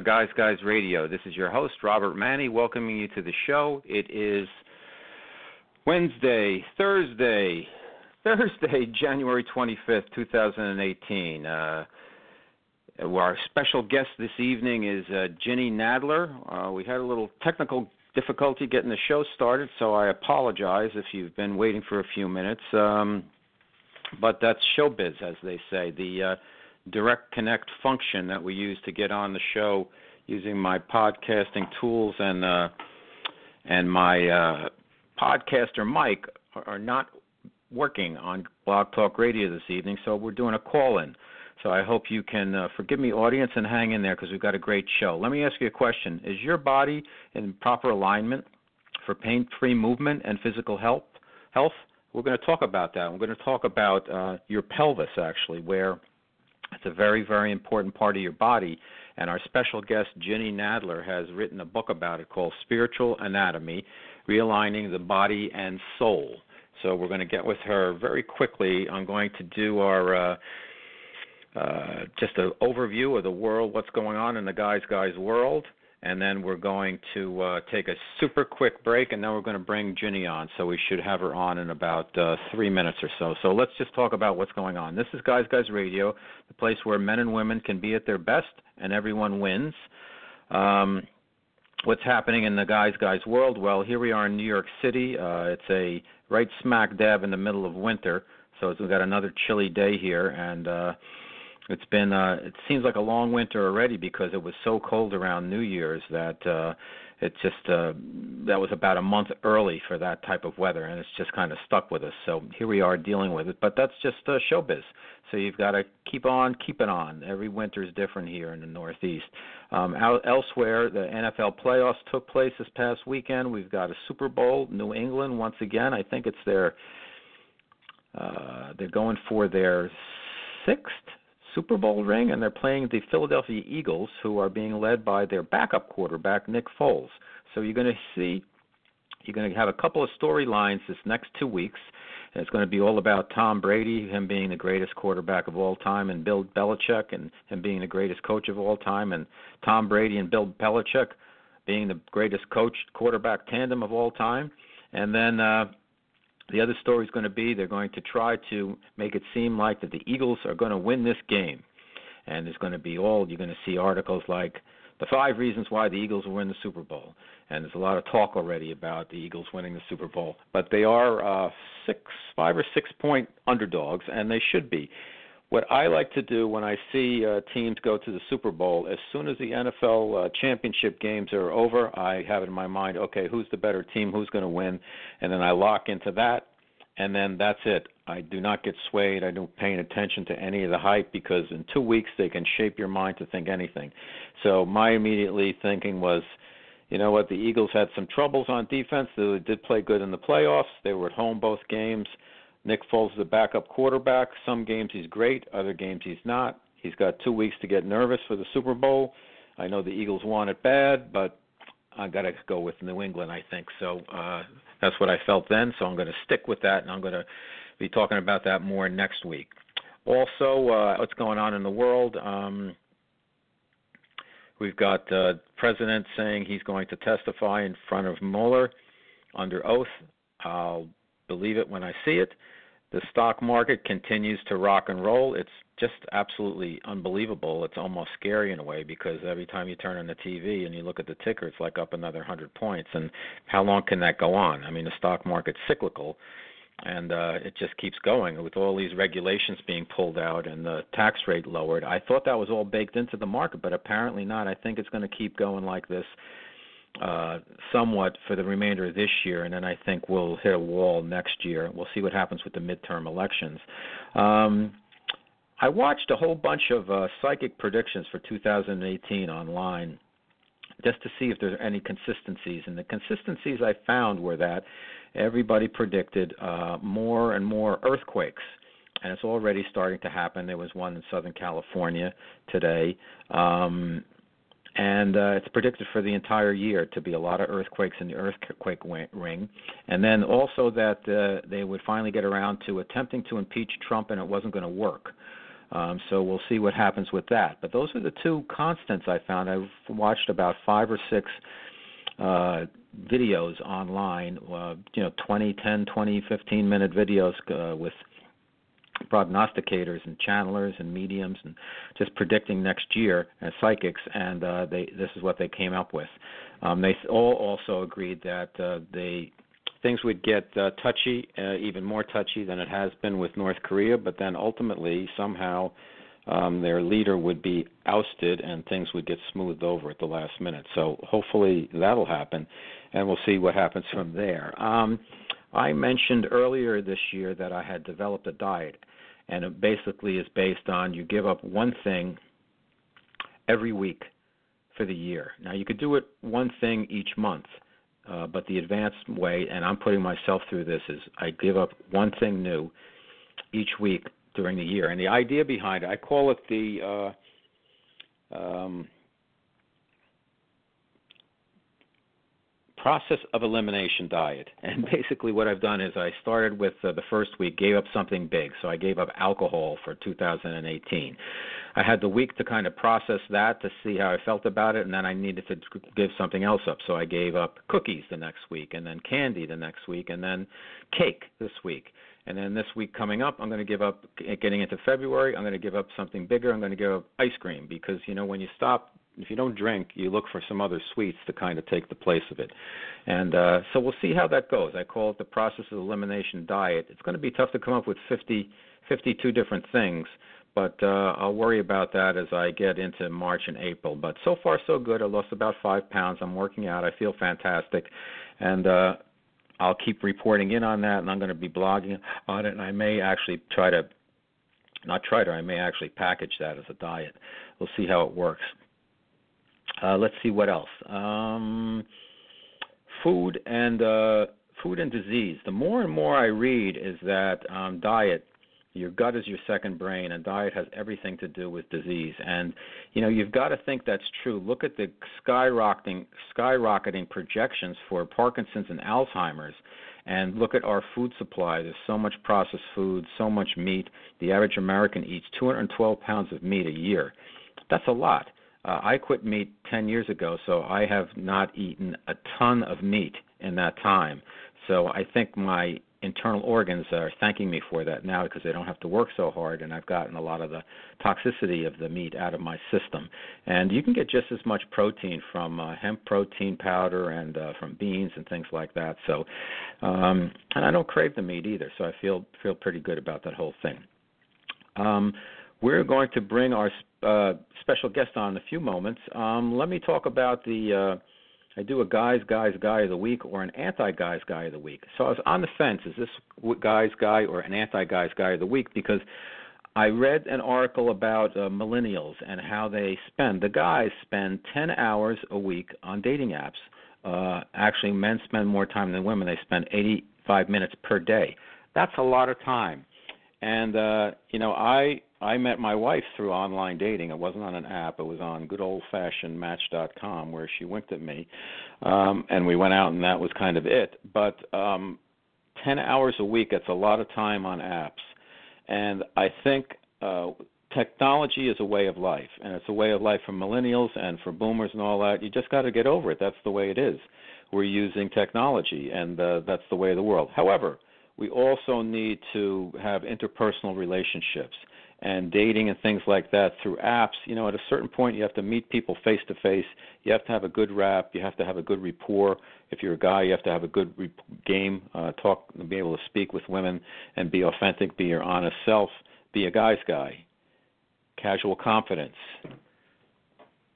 to Guys Guys Radio. This is your host, Robert Manny, welcoming you to the show. It is Wednesday, Thursday, Thursday, January 25th, 2018. Uh, our special guest this evening is uh, Ginny Nadler. Uh, we had a little technical difficulty getting the show started, so I apologize if you've been waiting for a few minutes. Um, but that's showbiz, as they say. The uh, direct connect function that we use to get on the show using my podcasting tools and uh, and my uh, podcaster mic are not working on Blog Talk Radio this evening, so we're doing a call in. So I hope you can uh, forgive me, audience, and hang in there because we've got a great show. Let me ask you a question: Is your body in proper alignment for pain-free movement and physical health? Health. We're going to talk about that. We're going to talk about uh, your pelvis, actually, where it's a very, very important part of your body. And our special guest, Ginny Nadler, has written a book about it called Spiritual Anatomy Realigning the Body and Soul. So we're going to get with her very quickly. I'm going to do our. Uh, uh, just an overview of the world, what's going on in the guys guys world, and then we're going to uh, take a super quick break, and then we're going to bring Ginny on. So we should have her on in about uh, three minutes or so. So let's just talk about what's going on. This is Guys Guys Radio, the place where men and women can be at their best and everyone wins. Um, what's happening in the Guys Guys world? Well, here we are in New York City. Uh, it's a right smack dab in the middle of winter, so we've got another chilly day here, and uh, it's been uh it seems like a long winter already because it was so cold around New Year's that uh it just uh that was about a month early for that type of weather and it's just kind of stuck with us. So here we are dealing with it, but that's just uh, showbiz. So you've got to keep on keeping on. Every winter is different here in the Northeast. Um out, elsewhere, the NFL playoffs took place this past weekend. We've got a Super Bowl, New England once again. I think it's their uh they're going for their sixth Super Bowl ring, and they're playing the Philadelphia Eagles, who are being led by their backup quarterback, Nick Foles. So you're going to see, you're going to have a couple of storylines this next two weeks. And it's going to be all about Tom Brady, him being the greatest quarterback of all time, and Bill Belichick, and him being the greatest coach of all time, and Tom Brady and Bill Belichick being the greatest coach quarterback tandem of all time. And then uh, the other story is going to be they're going to try to make it seem like that the Eagles are going to win this game, and there's going to be all you're going to see articles like the five reasons why the Eagles will win the Super Bowl, and there's a lot of talk already about the Eagles winning the Super Bowl. But they are uh, six, five or six point underdogs, and they should be. What I like to do when I see uh, teams go to the Super Bowl, as soon as the NFL uh, championship games are over, I have in my mind, okay, who's the better team, who's going to win, and then I lock into that, and then that's it. I do not get swayed. I don't pay attention to any of the hype because in two weeks they can shape your mind to think anything. So my immediately thinking was, you know what, the Eagles had some troubles on defense. They did play good in the playoffs. They were at home both games. Nick Foles is a backup quarterback. Some games he's great, other games he's not. He's got two weeks to get nervous for the Super Bowl. I know the Eagles want it bad, but I got to go with New England, I think. So uh, that's what I felt then. So I'm going to stick with that, and I'm going to be talking about that more next week. Also, uh, what's going on in the world? Um, we've got uh, president saying he's going to testify in front of Mueller under oath. I'll believe it when I see it. The stock market continues to rock and roll. It's just absolutely unbelievable. It's almost scary in a way because every time you turn on the TV and you look at the ticker, it's like up another 100 points. And how long can that go on? I mean, the stock market's cyclical and uh, it just keeps going with all these regulations being pulled out and the tax rate lowered. I thought that was all baked into the market, but apparently not. I think it's going to keep going like this uh, somewhat for the remainder of this year, and then I think we'll hit a wall next year. We'll see what happens with the midterm elections. Um, I watched a whole bunch of uh, psychic predictions for 2018 online just to see if there are any consistencies. And the consistencies I found were that everybody predicted uh, more and more earthquakes. And it's already starting to happen. There was one in Southern California today. Um, and uh, it's predicted for the entire year to be a lot of earthquakes in the earthquake ring, and then also that uh, they would finally get around to attempting to impeach Trump, and it wasn't going to work. Um, so we'll see what happens with that. But those are the two constants I found. I've watched about five or six uh, videos online, uh, you know, 20, 10, 20, 15 minute videos uh, with prognosticators and channelers and mediums and just predicting next year as psychics and uh, they this is what they came up with. Um, they all also agreed that uh, they things would get uh, touchy uh, even more touchy than it has been with North Korea but then ultimately somehow um, their leader would be ousted and things would get smoothed over at the last minute. So hopefully that'll happen and we'll see what happens from there. Um, I mentioned earlier this year that I had developed a diet and it basically is based on you give up one thing every week for the year. Now you could do it one thing each month, uh, but the advanced way, and I'm putting myself through this, is I give up one thing new each week during the year. And the idea behind it, I call it the uh, um, process of elimination diet. And basically, what I've done is I started with uh, the first week, gave up something big. So I gave up alcohol for 2018. I had the week to kind of process that to see how I felt about it, and then I needed to give something else up. So I gave up cookies the next week, and then candy the next week, and then cake this week. And then this week coming up, I'm going to give up getting into February. I'm going to give up something bigger. I'm going to give up ice cream because you know when you stop if you don't drink, you look for some other sweets to kind of take the place of it. And uh, so we'll see how that goes. I call it the process of elimination diet. It's going to be tough to come up with 50, 52 different things, but uh, I'll worry about that as I get into March and April. But so far, so good. I lost about five pounds. I'm working out. I feel fantastic, and uh, I'll keep reporting in on that. And I'm going to be blogging on it. And I may actually try to, not try to, I may actually package that as a diet. We'll see how it works. Uh, let's see what else. Um, food and uh, food and disease. The more and more I read is that um, diet, your gut is your second brain, and diet has everything to do with disease. And you know you've got to think that's true. Look at the skyrocketing skyrocketing projections for Parkinson's and Alzheimer's. And look at our food supply. There's so much processed food, so much meat. The average American eats 212 pounds of meat a year. That's a lot. Uh, I quit meat 10 years ago, so I have not eaten a ton of meat in that time. So I think my internal organs are thanking me for that now because they don't have to work so hard and I've gotten a lot of the toxicity of the meat out of my system. And you can get just as much protein from uh, hemp protein powder and uh, from beans and things like that. So um and I don't crave the meat either, so I feel feel pretty good about that whole thing. Um we're going to bring our uh, special guest on in a few moments. Um, let me talk about the. Uh, I do a guys guys guy of the week or an anti guys guy of the week. So I was on the fence: is this guys guy or an anti guys guy of the week? Because I read an article about uh, millennials and how they spend. The guys spend 10 hours a week on dating apps. Uh, actually, men spend more time than women. They spend 85 minutes per day. That's a lot of time. And uh, you know, I I met my wife through online dating. It wasn't on an app. It was on good old fashioned Match.com, where she winked at me, um, and we went out, and that was kind of it. But um, ten hours a week—that's a lot of time on apps, and I think. Uh, technology is a way of life, and it's a way of life for millennials and for boomers and all that. You just got to get over it. That's the way it is. We're using technology, and uh, that's the way of the world. However, we also need to have interpersonal relationships and dating and things like that through apps. You know, at a certain point, you have to meet people face to face. You have to have a good rap. You have to have a good rapport. If you're a guy, you have to have a good game, uh, talk, and be able to speak with women, and be authentic, be your honest self, be a guy's guy. Casual confidence,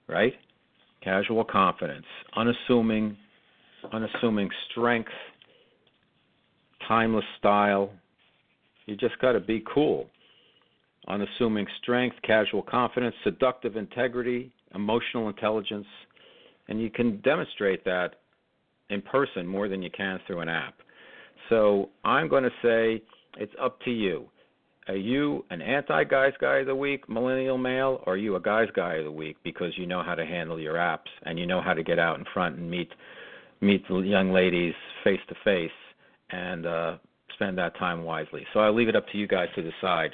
right? Casual confidence, unassuming, unassuming strength timeless style. You just got to be cool. Unassuming strength, casual confidence, seductive integrity, emotional intelligence, and you can demonstrate that in person more than you can through an app. So I'm going to say it's up to you. Are you an anti guys guy of the week, millennial male, or are you a guys guy of the week because you know how to handle your apps and you know how to get out in front and meet meet the young ladies face to face and uh, spend that time wisely. So I'll leave it up to you guys to decide.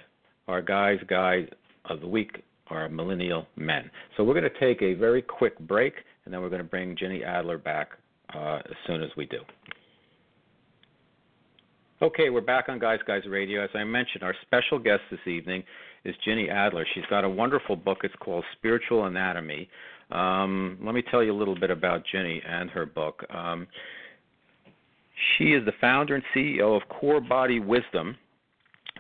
Our guys guys of the week are millennial men. So we're going to take a very quick break, and then we're going to bring Ginny Adler back uh, as soon as we do. Okay, we're back on Guys Guys Radio. As I mentioned, our special guest this evening is Ginny Adler. She's got a wonderful book. It's called Spiritual Anatomy. Um, let me tell you a little bit about Ginny and her book. Um, she is the founder and CEO of Core Body Wisdom.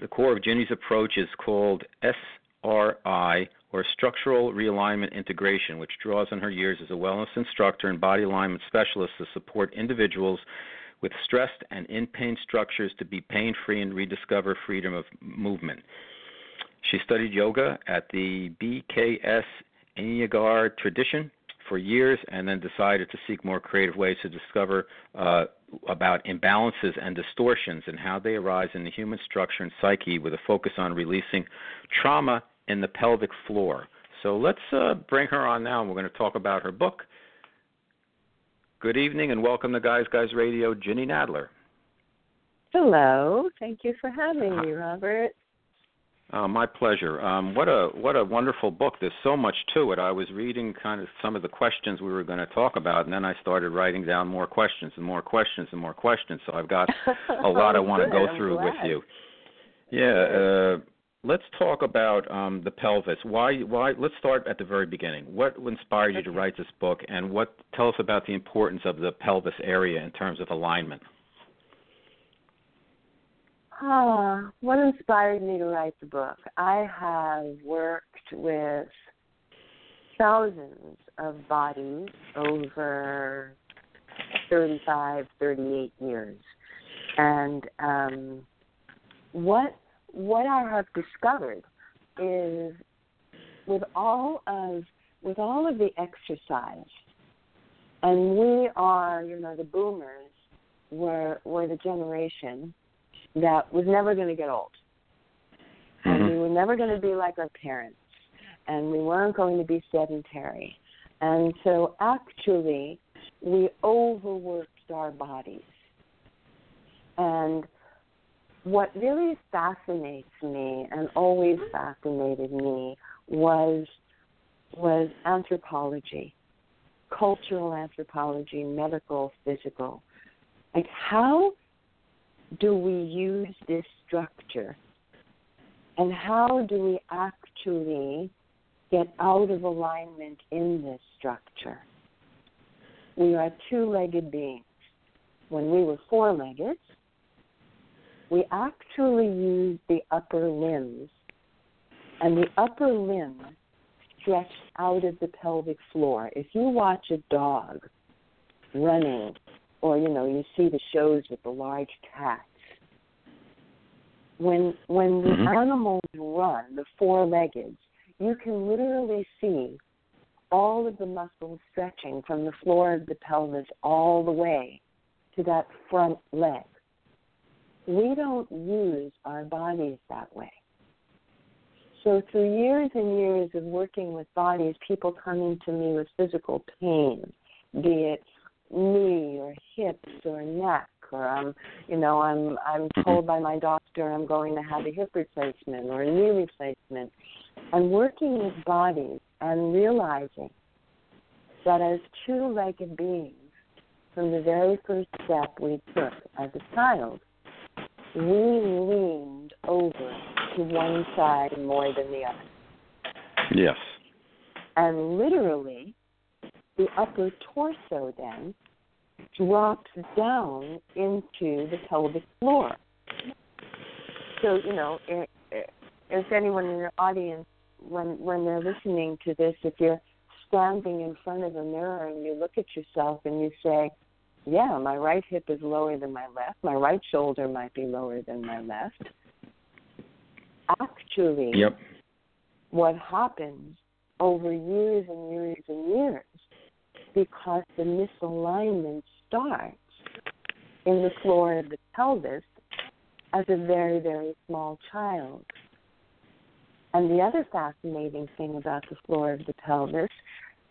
The core of Ginny's approach is called SRI, or Structural Realignment Integration, which draws on her years as a wellness instructor and body alignment specialist to support individuals with stressed and in pain structures to be pain free and rediscover freedom of movement. She studied yoga at the BKS Iyengar tradition for years and then decided to seek more creative ways to discover uh, about imbalances and distortions and how they arise in the human structure and psyche with a focus on releasing trauma in the pelvic floor. So let's uh, bring her on now, and we're going to talk about her book. Good evening, and welcome to Guys Guys Radio, Ginny Nadler. Hello, thank you for having me, Robert. Uh, my pleasure. Um, what a what a wonderful book. There's so much to it. I was reading kind of some of the questions we were going to talk about, and then I started writing down more questions and more questions and more questions. So I've got a lot I want to go through with you. Yeah. Uh, let's talk about um, the pelvis. Why? Why? Let's start at the very beginning. What inspired you to write this book, and what? Tell us about the importance of the pelvis area in terms of alignment. Ah, what inspired me to write the book? I have worked with thousands of bodies over 35, 38 years. And um, what what I have discovered is with all of with all of the exercise, and we are, you know, the boomers were were the generation that was never going to get old. And mm-hmm. we were never going to be like our parents. And we weren't going to be sedentary. And so actually, we overworked our bodies. And what really fascinates me and always fascinated me was was anthropology, cultural anthropology, medical, physical. Like how do we use this structure? And how do we actually get out of alignment in this structure? We are two legged beings. When we were four legged, we actually used the upper limbs, and the upper limb stretched out of the pelvic floor. If you watch a dog running or you know you see the shows with the large cats. When when the mm-hmm. animals run the four legged you can literally see all of the muscles stretching from the floor of the pelvis all the way to that front leg. We don't use our bodies that way. So through years and years of working with bodies people coming to me with physical pain be it knee or hips or neck or I'm you know I'm I'm told by my doctor I'm going to have a hip replacement or a knee replacement. And working with bodies. And realizing that as two-legged beings from the very first step we took as a child we leaned over to one side more than the other. Yes. And literally the upper torso then drops down into the pelvic floor. So, you know, if anyone in your audience, when when they're listening to this, if you're standing in front of a mirror and you look at yourself and you say, "Yeah, my right hip is lower than my left. My right shoulder might be lower than my left." Actually, yep. what happens over years and years and years because the misalignment starts in the floor of the pelvis as a very, very small child. And the other fascinating thing about the floor of the pelvis,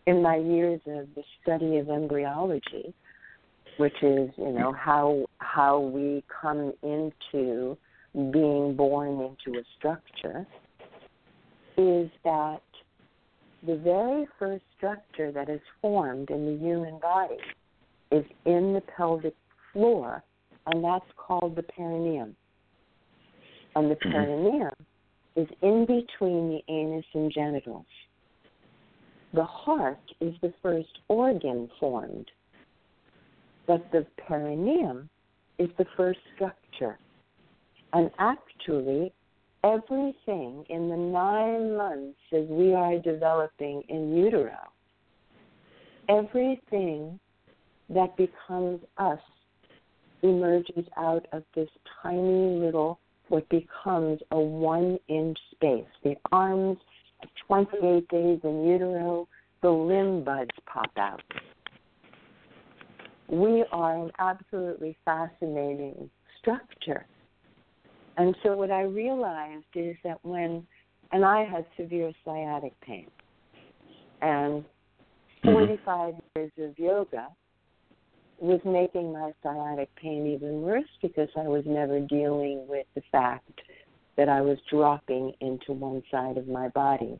in my years of the study of embryology, which is, you know, how how we come into being born into a structure, is that the very first structure that is formed in the human body is in the pelvic floor, and that's called the perineum. And the Mhm. perineum is in between the anus and genitals. The heart is the first organ formed, but the perineum is the first structure. And actually, everything in the nine months as we are developing in utero, everything that becomes us emerges out of this tiny little, what becomes a one inch space. The arms at 28 days in utero, the limb buds pop out. We are an absolutely fascinating structure. And so what I realized is that when, and I had severe sciatic pain, and Mhm. 45 years of yoga was making my sciatic pain even worse because I was never dealing with the fact that I was dropping into one side of my body.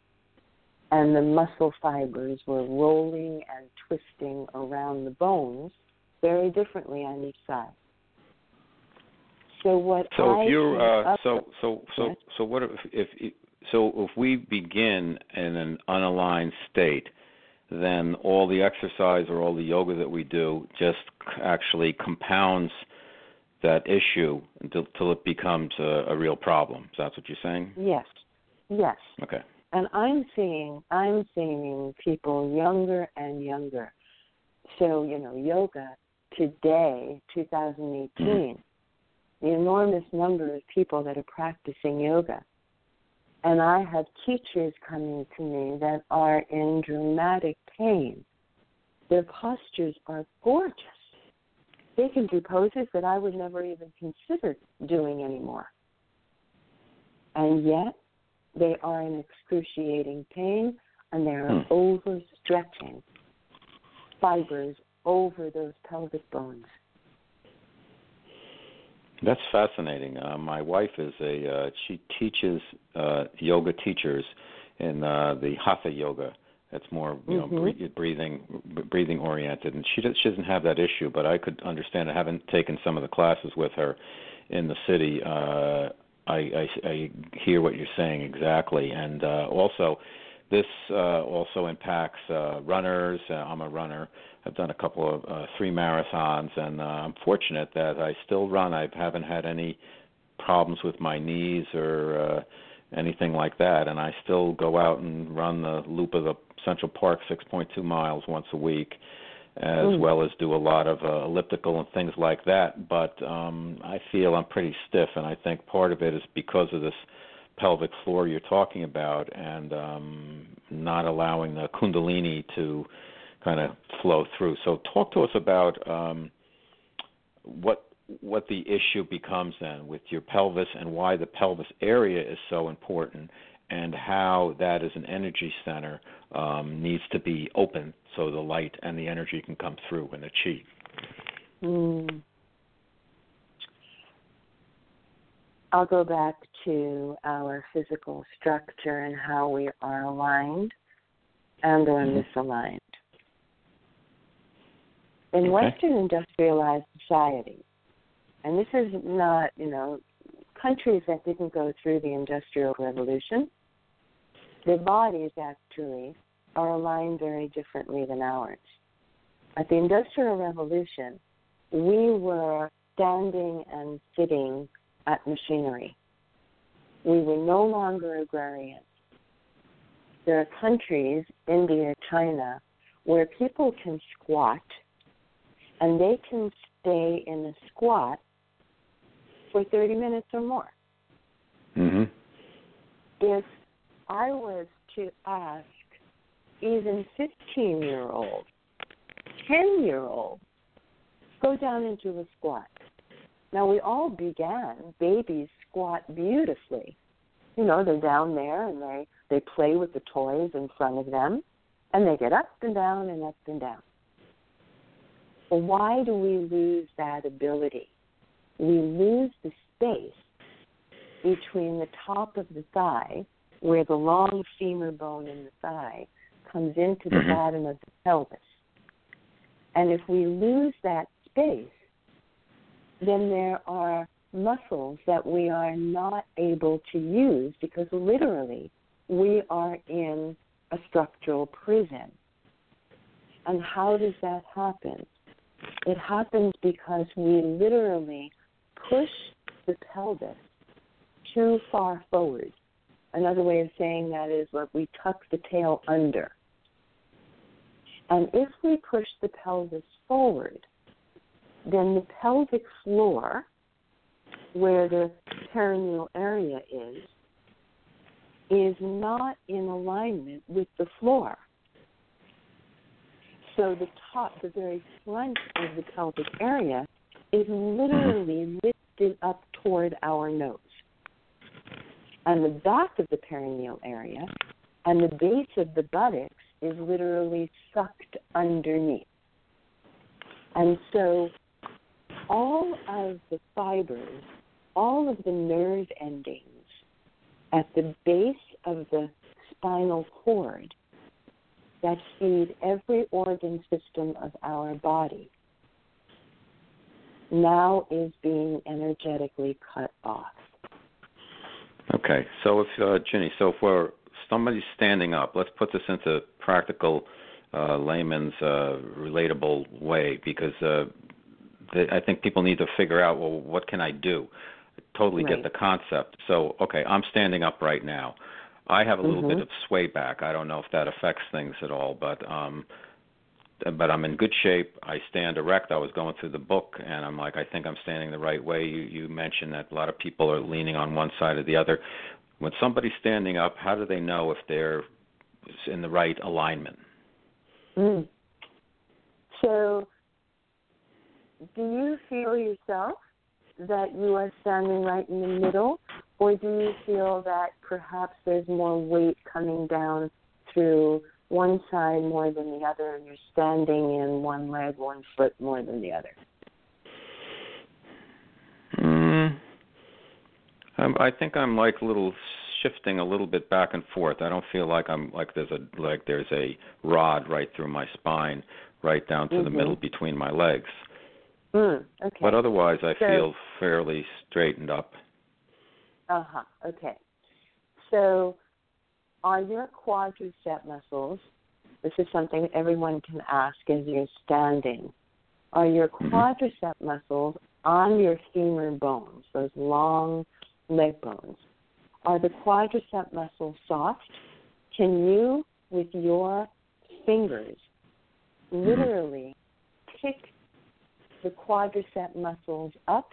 And the muscle fibers were rolling and twisting around the bones very differently on each side. So what So I if you're uh, so so so so what if, if so if we begin in an unaligned state, then all the exercise or all the yoga that we do just actually compounds that issue until, until it becomes a, a real problem. Is that what you're saying? yes, yes. Okay. and I'm seeing I'm seeing people younger and younger. So you know, yoga today, 2018, the enormous number of people that are practicing yoga, and I have teachers coming to me that are in dramatic pain. Their postures are gorgeous. They can do poses that I would never even consider doing anymore. And yet, they are in excruciating pain and they are Hmm. overstretching fibers over those pelvic bones. That's fascinating. Uh, my wife is a uh, she teaches uh, yoga teachers in uh, the hatha yoga. That's more you know Mhm. bre- breathing breathing oriented, and she does, she doesn't have that issue. But I could understand. I haven't taken some of the classes with her in the city. Uh, I, I I hear what you're saying exactly, and uh, also this uh, also impacts uh, runners. Uh, I'm a runner. I've done a couple of uh, three marathons, and uh, I'm fortunate that I still run. I haven't had any problems with my knees or uh, anything like that, and I still go out and run the loop of the Central Park, 6.2 miles once a week, as Mm. well as do a lot of uh, elliptical and things like that. But um, I feel I'm pretty stiff, and I think part of it is because of this pelvic floor you're talking about, and um, not allowing the kundalini to kind of flow through. So talk to us about um, what what the issue becomes then with your pelvis and why the pelvis area is so important and how that as an energy center um, needs to be open so the light and the energy can come through and the chi. Mm. I'll go back to our physical structure and how we are aligned and or Mhm. misaligned. In Okay. Western industrialized society, and this is not, you know, countries that didn't go through the Industrial Revolution, their bodies actually are aligned very differently than ours. At the Industrial Revolution, we were standing and sitting at machinery. We were no longer agrarian. There are countries, India, China, where people can squat and they can stay in a squat for 30 minutes or more. Mhm. If I was to ask even 15 year old, 10 year old, go down into a squat. Now, we all began, babies squat beautifully. You know, they're down there and they, they play with the toys in front of them, and they get up and down and up and down. But why do we lose that ability? We lose the space between the top of the thigh where the long femur bone in the thigh comes into the Mhm. bottom of the pelvis. And if we lose that space, then there are muscles that we are not able to use because literally we are in a structural prison. And how does that happen? It happens because we literally push the pelvis too far forward. Another way of saying that is like we tuck the tail under. And if we push the pelvis forward, then the pelvic floor, where the perineal area is, is not in alignment with the floor. So the top, the very front of the pelvic area is literally lifted up toward our nose. And the back of the perineal area and the base of the buttocks is literally sucked underneath. And so all of the fibers, all of the nerve endings at the base of the spinal cord that feed every organ system of our body now is being energetically cut off. Okay, so if uh, Ginny, so if we're somebody's standing up, let's put this into practical uh, layman's uh, relatable way because uh, I think people need to figure out well what can I do. I totally Right. get the concept. So okay, I'm standing up right now. I have a little Mhm. bit of sway back. I don't know if that affects things at all, but um but I'm in good shape. I stand erect. I was going through the book and I'm like I think I'm standing the right way. You you mentioned that a lot of people are leaning on one side or the other. When somebody's standing up, how do they know if they're in the right alignment? Mm. So, do you feel yourself that you are standing right in the middle, or do you feel that perhaps there's more weight coming down through one side more than the other, and you're standing in one leg, one foot more than the other? Mm, um, I think I'm like a little shifting a little bit back and forth. I don't feel like I'm like there's a like there's a rod right through my spine, right down to the Mhm. middle between my legs. Mm, okay. But otherwise, I So- feel fairly straightened up. Uh huh. Okay. So, are your quadricep muscles? This is something everyone can ask as you're standing. Are your quadricep muscles on your femur bones, those long leg bones? Are the quadricep muscles soft? Can you, with your fingers, literally pick the quadricep muscles up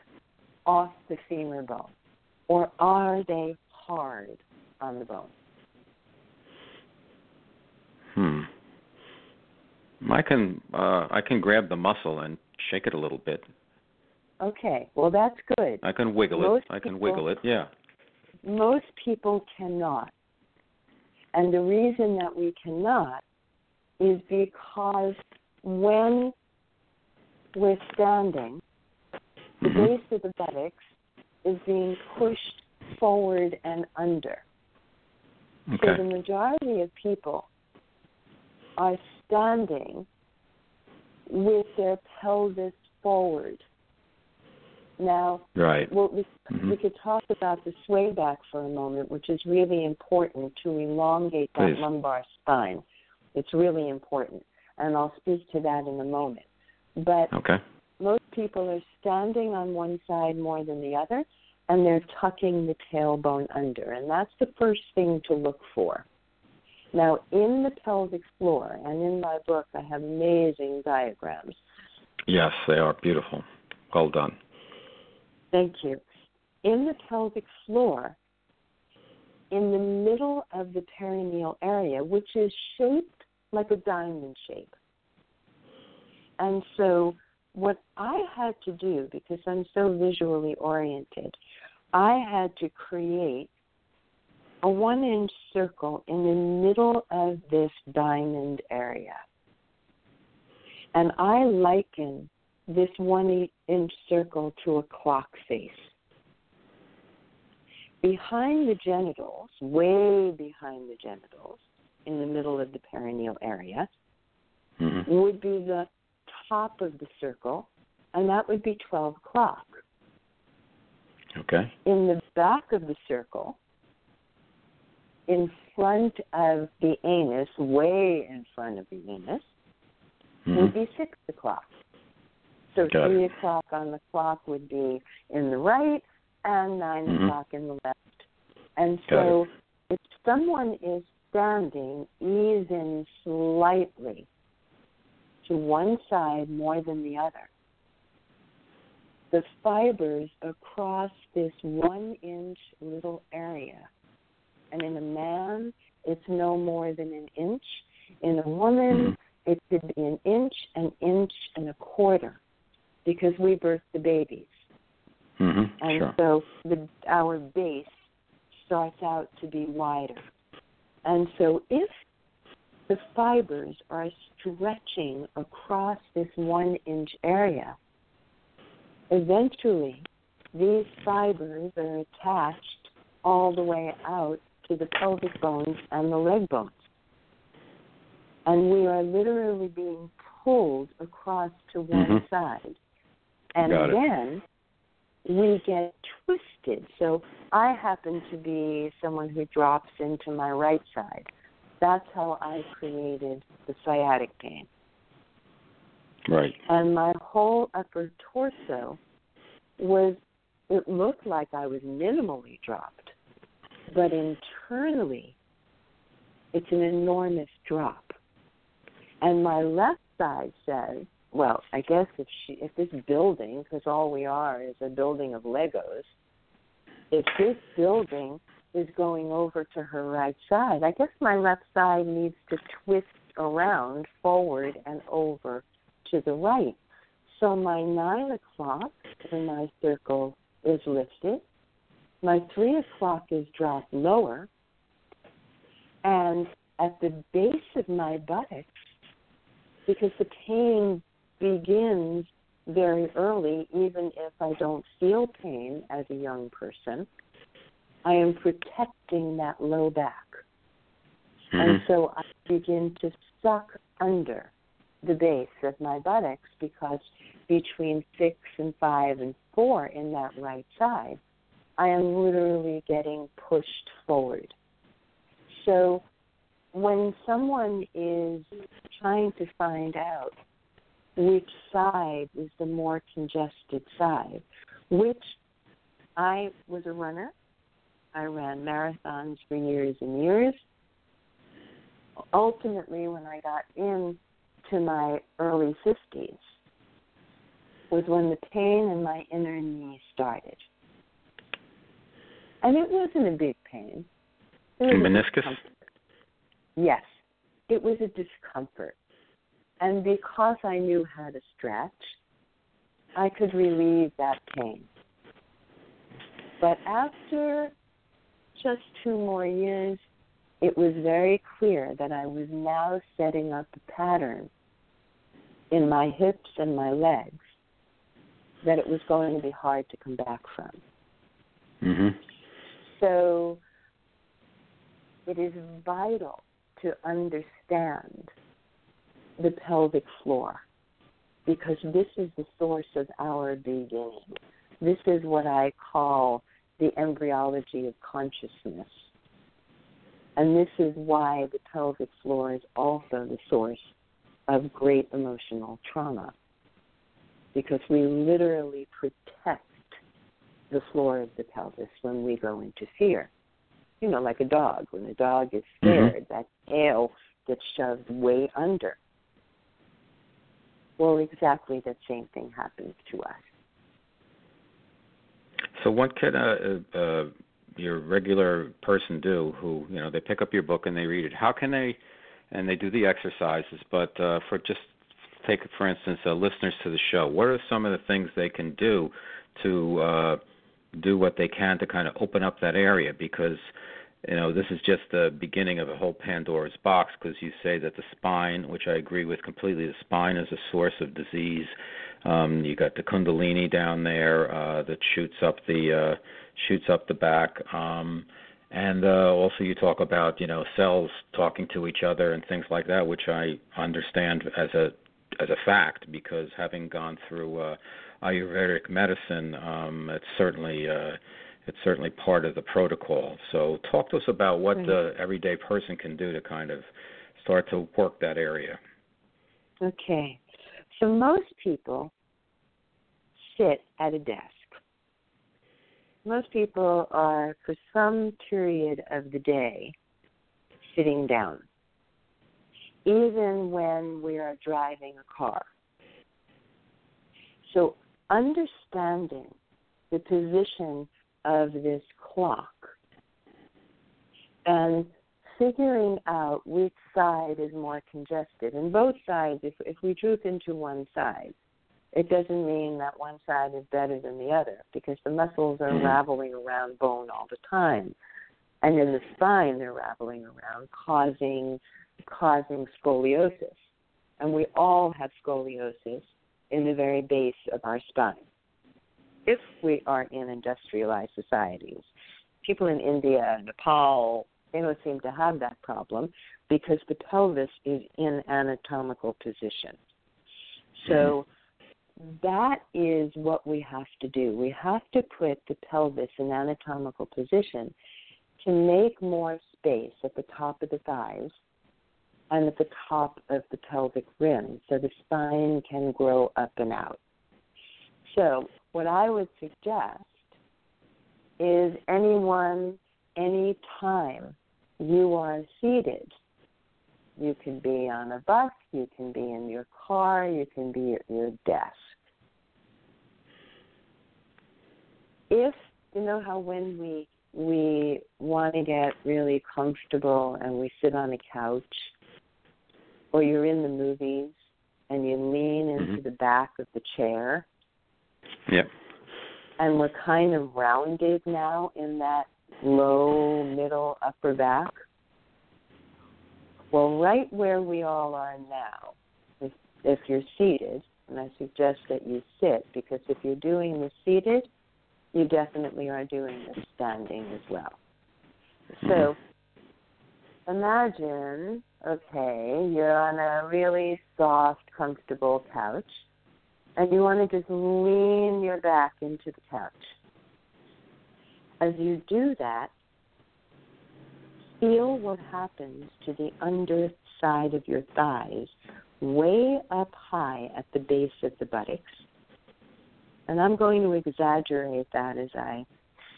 off the femur bone? or are they hard on the bone? Hmm. I can uh I can grab the muscle and shake it a little bit. Okay, well that's good. I can wiggle Most it. I can people- wiggle it. Yeah. Most people cannot. And the reason that we cannot is because when we're standing, the Mhm. base of the buttocks is being pushed forward and under. Okay. So the majority of people are standing with their pelvis forward. Now, Right. well, we, Mhm. we could talk about the sway back for a moment, which is really important to elongate that Please. lumbar spine. It's really important, and I'll speak to that in a moment. But Okay. most people are standing on one side more than the other, and they're tucking the tailbone under, and that's the first thing to look for. Now, in the pelvic floor, and in my book, I have amazing diagrams. Yes, they are beautiful. Well done. Thank you. In the pelvic floor, in the middle of the perineal area, which is shaped like a diamond shape. And so, what I had to do, because I'm so visually oriented, I had to create a one inch circle in the middle of this diamond area. And I liken this one inch circle to a clock face. behind the genitals, way behind the genitals, in the middle of the perineal area, Mm-hmm. would be the top of the circle, and that would be 12 o'clock. Okay. In the back of the circle, in front of the anus, way in front of the anus, would Mm-hmm. be 6 o'clock. So Got it. 3 o'clock on the clock would be in the right, and 9 Mhm. o'clock in the left. And so if someone is standing, ease in slightly to one side more than the other. The fibers across this one inch little area. And in a man, it's no more than an inch. In a woman, it could be an inch, an inch and a quarter, because we birth the babies. Mm-hmm. And Sure. so the, our base starts out to be wider. And so if the fibers are stretching across this one inch area, eventually these fibers are attached all the way out to the pelvic bones and the leg bones. And we are literally being pulled across to one Mhm. side. And Got it. then we get twisted. So I happen to be someone who drops into my right side. That's how I created the sciatic pain. Right. And my whole upper torso was, it looked like I was minimally dropped. But internally, it's an enormous drop. And my left side says, well, I guess if she, if this building, because all we are is a building of Legos, if this building is going over to her right side, I guess my left side needs to twist around forward and over to the right. So my nine o'clock in my circle is lifted. My three o'clock is dropped lower. And at the base of my buttocks, because the pain begins very early, even if I don't feel pain as a young person, I am protecting that low back. And Mhm. so I begin to suck under the base of my buttocks because between six and five and four in that right side, I am literally getting pushed forward. So when someone is trying to find out which side is the more congested side, which I was a runner, I ran marathons for years and years ultimately when I got in to my early fifties was when the pain in my inner knee started. And it wasn't a big pain. It was a Meniscus? Yes. It was a discomfort. And because I knew how to stretch, I could relieve that pain. But after just two more years, it was very clear that I was now setting up a pattern in my hips and my legs that it was going to be hard to come back from. Mhm. So it is vital to understand the pelvic floor because this is the source of our beginning. This is what I call the embryology of consciousness. And this is why the pelvic floor is also the source of great emotional trauma. Because we literally protect the floor of the pelvis when we go into fear. You know, like a dog. When a dog is mm-hmm. scared, that tail gets shoved way under. Well, exactly the same thing happens to us. So what can a, a, a your regular person do who you know they pick up your book and they read it? How can they and they do the exercises? But uh, for just take for instance, uh, listeners to the show, what are some of the things they can do to uh, do what they can to kind of open up that area? Because you know, this is just the beginning of a whole Pandora's box because you say that the spine, which I agree with completely, the spine is a source of disease. Um, you got the Kundalini down there uh, that shoots up the uh, shoots up the back. Um, and uh, also you talk about you know cells talking to each other and things like that, which I understand as a as a fact because having gone through uh, Ayurvedic medicine, um, it's certainly uh, it's certainly part of the protocol. So talk to us about what right. the everyday person can do to kind of start to work that area. Okay, so most people sit at a desk most people are, for some period of the day, sitting down, even when we are driving a car. So, understanding the position of this clock and figuring out which side is more congested. And both sides, if, if we droop into one side, it doesn't mean that one side is better than the other because the muscles are mm-hmm. raveling around bone all the time. And in the spine they're raveling around causing causing scoliosis. And we all have scoliosis in the very base of our spine. If we are in industrialized societies, people in India, Nepal, they don't seem to have that problem because the pelvis is in anatomical position. So mm-hmm that is what we have to do. We have to put the pelvis in anatomical position to make more space at the top of the thighs and at the top of the pelvic rim so the spine can grow up and out. So, what I would suggest is anyone, any time you are seated, you can be on a bus, you can be in your car, you can be at your desk. If you know how when we we want to get really comfortable and we sit on a couch or you're in the movies and you lean into mm-hmm. the back of the chair. Yep. And we're kind of rounded now in that low, middle, upper back. Well, right where we all are now, if, if you're seated, and I suggest that you sit because if you're doing the seated, you definitely are doing the standing as well. So imagine, okay, you're on a really soft, comfortable couch, and you want to just lean your back into the couch. As you do that, feel what happens to the underside of your thighs, way up high at the base of the buttocks. And I'm going to exaggerate that as I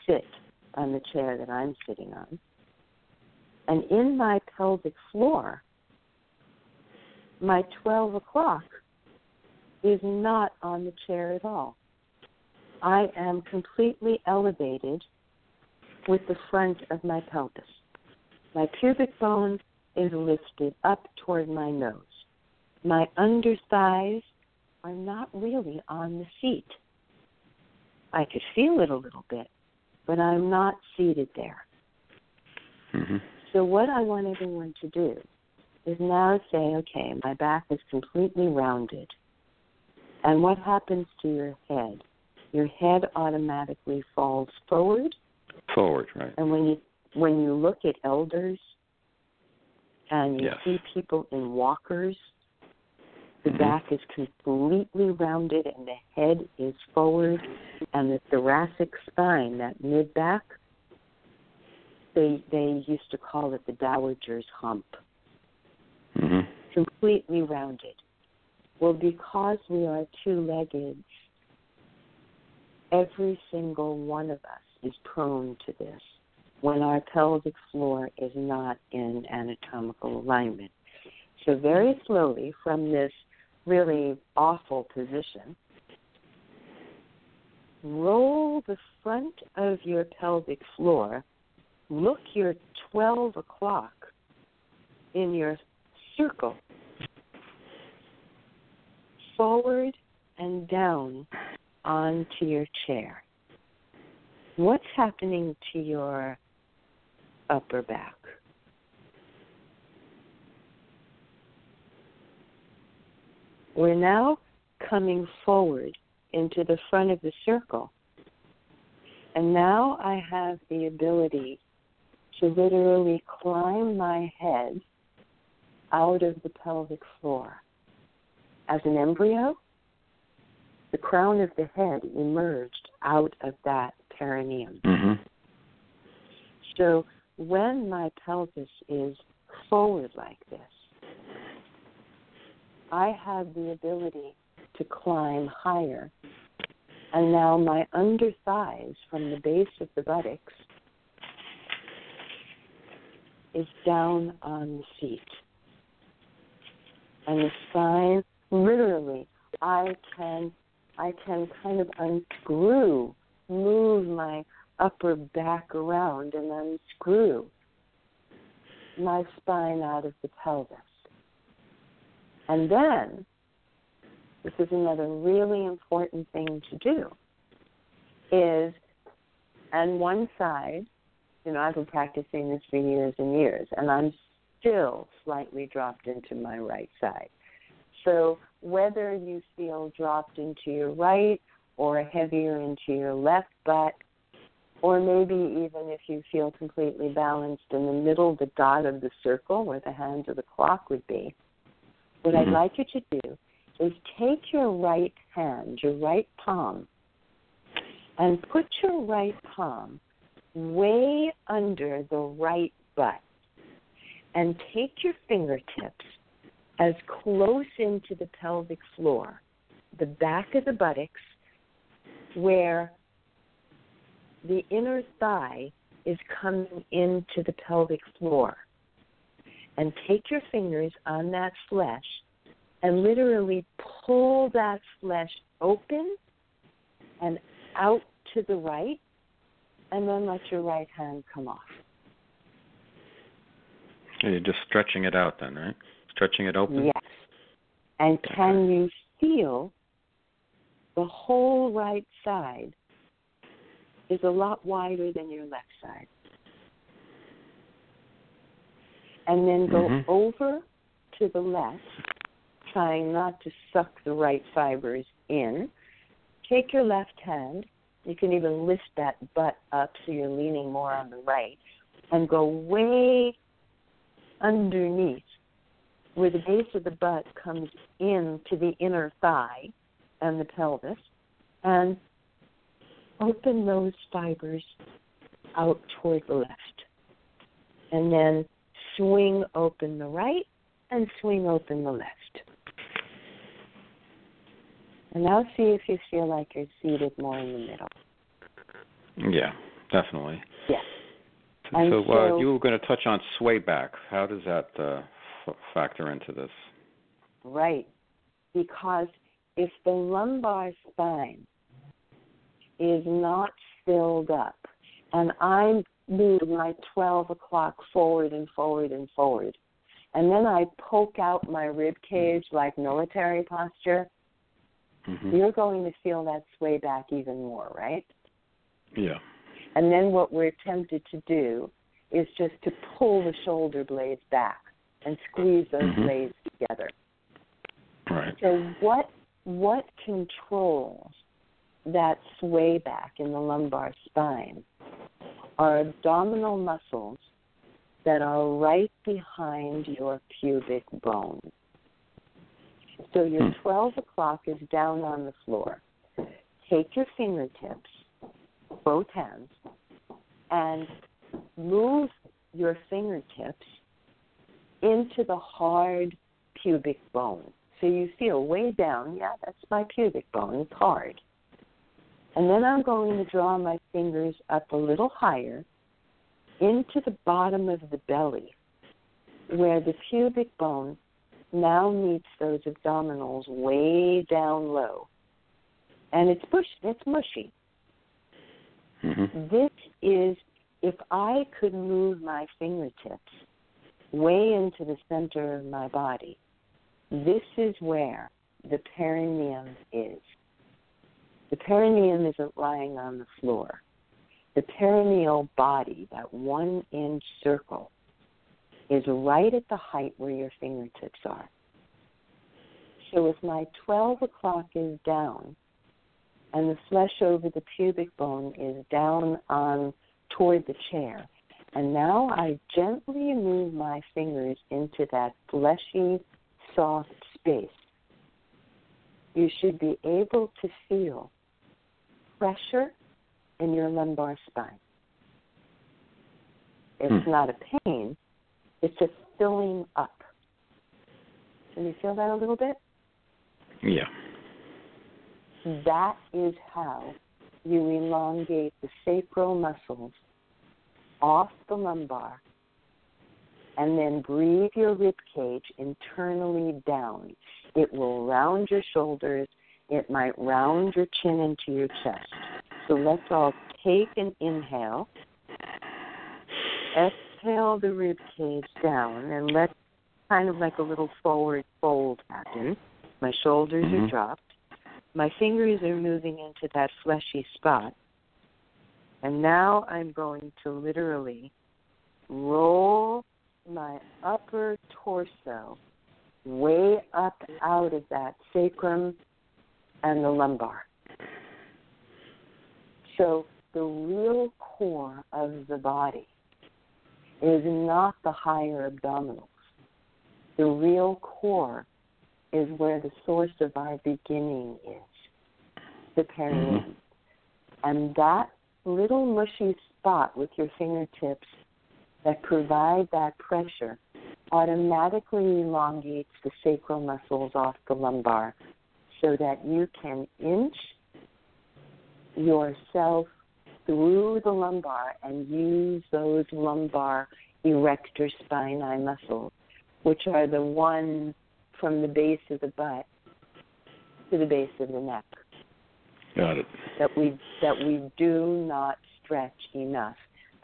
sit on the chair that I'm sitting on. And in my pelvic floor, my 12 o'clock is not on the chair at all. I am completely elevated with the front of my pelvis. My pubic bone is lifted up toward my nose. My underthighs are not really on the seat. I could feel it a little bit, but I'm not seated there. Mm-hmm. So, what I want everyone to do is now say, okay, my back is completely rounded. And what happens to your head? Your head automatically falls forward. Forward, right. And when you when you look at elders and you yes. see people in walkers, the mm-hmm. back is completely rounded and the head is forward, and the thoracic spine, that mid back, they they used to call it the dowager's hump. Mm-hmm. Completely rounded. Well, because we are two legged, every single one of us is prone to this when our pelvic floor is not in anatomical alignment. So, very slowly from this really awful position, roll the front of your pelvic floor, look your 12 o'clock in your circle, forward and down onto your chair. What's happening to your upper back. We're now coming forward into the front of the circle. And now I have the ability to literally climb my head out of the pelvic floor. As an embryo, the crown of the head emerged out of that perineum. Mm-hmm. So when my pelvis is forward like this, I have the ability to climb higher. And now my under thighs from the base of the buttocks is down on the seat. And the spine, literally, I can I can kind of unscrew, move my upper back around and unscrew my spine out of the pelvis. And then, this is another really important thing to do, is on one side, you know, I've been practicing this for years and years, and I'm still slightly dropped into my right side. So whether you feel dropped into your right or heavier into your left butt, or maybe even if you feel completely balanced in the middle, the dot of the circle where the hands of the clock would be, what Mm-hmm. I'd like you to do is take your right hand, your right palm, and put your right palm way under the right butt. And take your fingertips as close into the pelvic floor, the back of the buttocks, where the inner thigh is coming into the pelvic floor. And take your fingers on that flesh and literally pull that flesh open and out to the right, and then let your right hand come off. You're just stretching it out then, right? Stretching it open. Yes. And can you feel the whole right side is a lot wider than your left side? And then go Mhm. over to the left, trying not to suck the right fibers in. Take your left hand. You can even lift that butt up so you're leaning more on the right. And go way underneath where the base of the butt comes in to the inner thigh and the pelvis, and open those fibers out toward the left. And then swing open the right and swing open the left. And now see if you feel like you're seated more in the middle. Yeah, definitely. Yes. And And so, uh, you were going to touch on sway back. How does that uh, f- factor into this? Right. Because if the lumbar spine is not filled up, and I move my 12 o'clock forward and forward and forward, and then I poke out my rib cage like military posture, hmm you're going to feel that sway back even more, right? Yeah. And then what we're tempted to do is just to pull the shoulder blades back and squeeze those Mhm. blades together. Right. So what what controls that sway back in the lumbar spine are abdominal muscles that are right behind your pubic bone. So your Hmm. 12 o'clock is down on the floor. Take your fingertips, both hands, and move your fingertips into the hard pubic bone. So you feel way down, yeah, that's my pubic bone, it's hard. And then I'm going to draw my fingers up a little higher into the bottom of the belly, where the pubic bone now meets those abdominals way down low. And it's bush it's mushy. hmm This is if I could move my fingertips way into the center of my body, this is where the perineum is. The perineum isn't lying on the floor. The perineal body, that one inch circle, is right at the height where your fingertips are. So if my 12 o'clock is down and the flesh over the pubic bone is down on toward the chair, and now I gently move my fingers into that fleshy, soft space, you should be able to feel pressure in your lumbar spine. It's hmm. not a pain, it's a filling up. Can you feel that a little bit? Yeah. That is how you elongate the sacral muscles off the lumbar and then breathe your rib cage internally down. It will round your shoulders. It might round your chin into your chest. So let's all take an inhale. Exhale the rib cage down and let kind of like a little forward fold happen. My shoulders mm-hmm. are dropped. My fingers are moving into that fleshy spot. And now I'm going to literally roll my upper torso way up out of that sacrum and the lumbar. So the real core of the body is not the higher abdominals. The real core is where the source of our beginning is, the perineum. Mm-hmm. And that little mushy spot with your fingertips that provide that pressure automatically elongates the sacral muscles off the lumbar so that you can inch yourself through the lumbar and use those lumbar erector spinae muscles, which are the ones from the base of the butt to the base of the neck. Got it. That we that we do not stretch enough,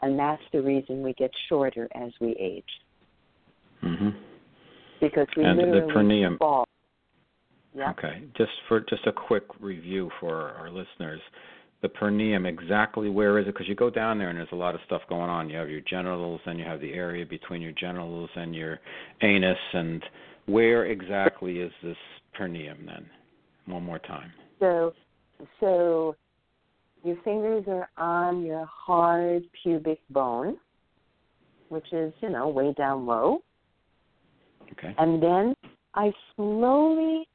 and that's the reason we get shorter as we age. Mm-hmm. Because we and literally the perineum. fall. Yep. Okay, just for just a quick review for our listeners, the perineum exactly where is it? Because you go down there and there's a lot of stuff going on. You have your genitals, and you have the area between your genitals and your anus, and where exactly is this perineum then? One more time. So, so your fingers are on your hard pubic bone, which is you know way down low. Okay. And then I slowly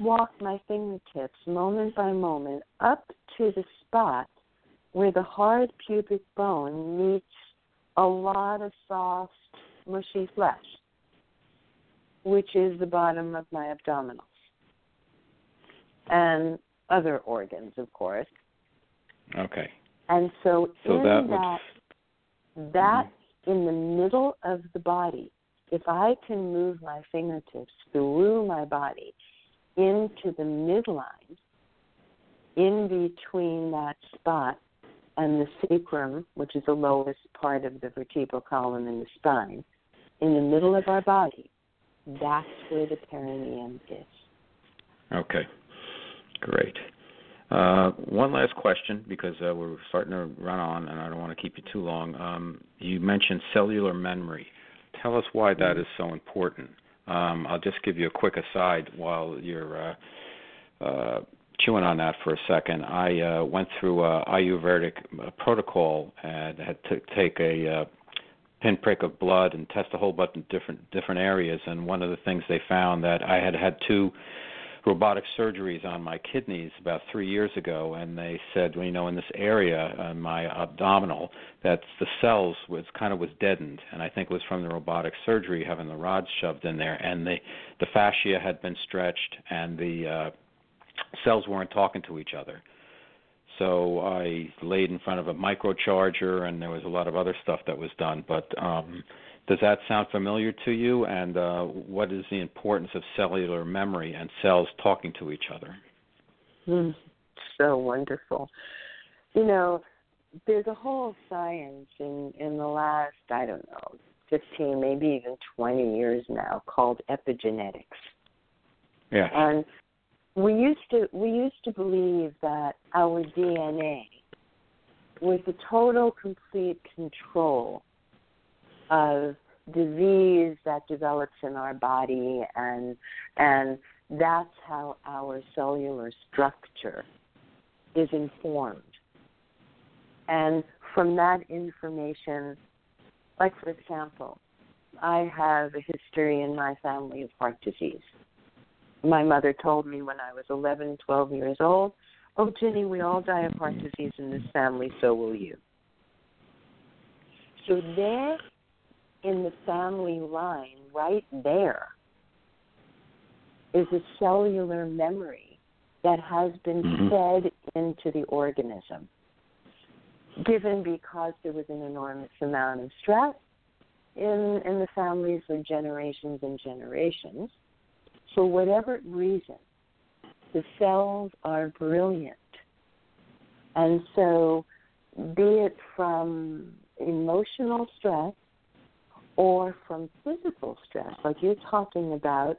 walk my fingertips moment by moment up to the spot where the hard pubic bone meets a lot of soft, mushy flesh, which is the bottom of my abdominals. And other organs, of course. Okay. And so, so in that, that, would... that mm-hmm. in the middle of the body if I can move my fingertips through my body into the midline, in between that spot and the sacrum, which is the lowest part of the vertebral column in the spine, in the middle of our body, that's where the perineum is. Okay, great. Uh, one last question because uh, we're starting to run on, and I don't want to keep you too long. Um, you mentioned cellular memory. Tell us why that is so important. Um, I'll just give you a quick aside while you're uh, uh, chewing on that for a second. I uh, went through a Ayurvedic protocol and had to take a uh, pinprick of blood and test a whole bunch of different different areas. And one of the things they found that I had had two robotic surgeries on my kidneys about three years ago, and they said, well, you know, in this area, uh, my abdominal, that the cells was kind of was deadened, and I think it was from the robotic surgery having the rods shoved in there, and the the fascia had been stretched, and the uh, cells weren't talking to each other. So I laid in front of a microcharger, and there was a lot of other stuff that was done, but um, does that sound familiar to you? And uh, what is the importance of cellular memory and cells talking to each other? Mm, so wonderful. You know, there's a whole science in in the last I don't know 15, maybe even 20 years now called epigenetics. Yeah. And we used to we used to believe that our DNA was the total complete control of disease that develops in our body and and that's how our cellular structure is informed. And from that information, like for example, I have a history in my family of heart disease. My mother told me when I was 11, 12 years old, Oh, Ginny, we all die of heart disease in this family, so will you. So there in the family line, right there, is a cellular memory that has been mm-hmm. fed into the organism. Given because there was an enormous amount of stress in in the families for generations and generations, for whatever reason, the cells are brilliant. And so, be it from emotional stress or from physical stress, like you're talking about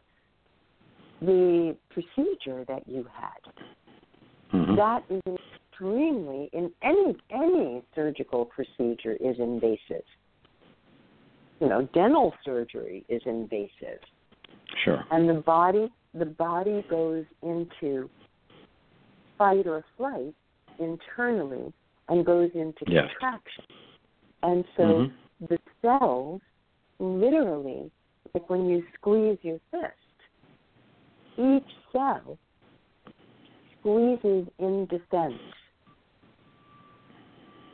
the procedure that you had, mm-hmm. that is extremely in any any surgical procedure is invasive. You know, dental surgery is invasive. Sure. And the body the body goes into fight or flight internally and goes into yes. contraction. And so mm-hmm. the cells literally, like when you squeeze your fist, each cell squeezes in defense.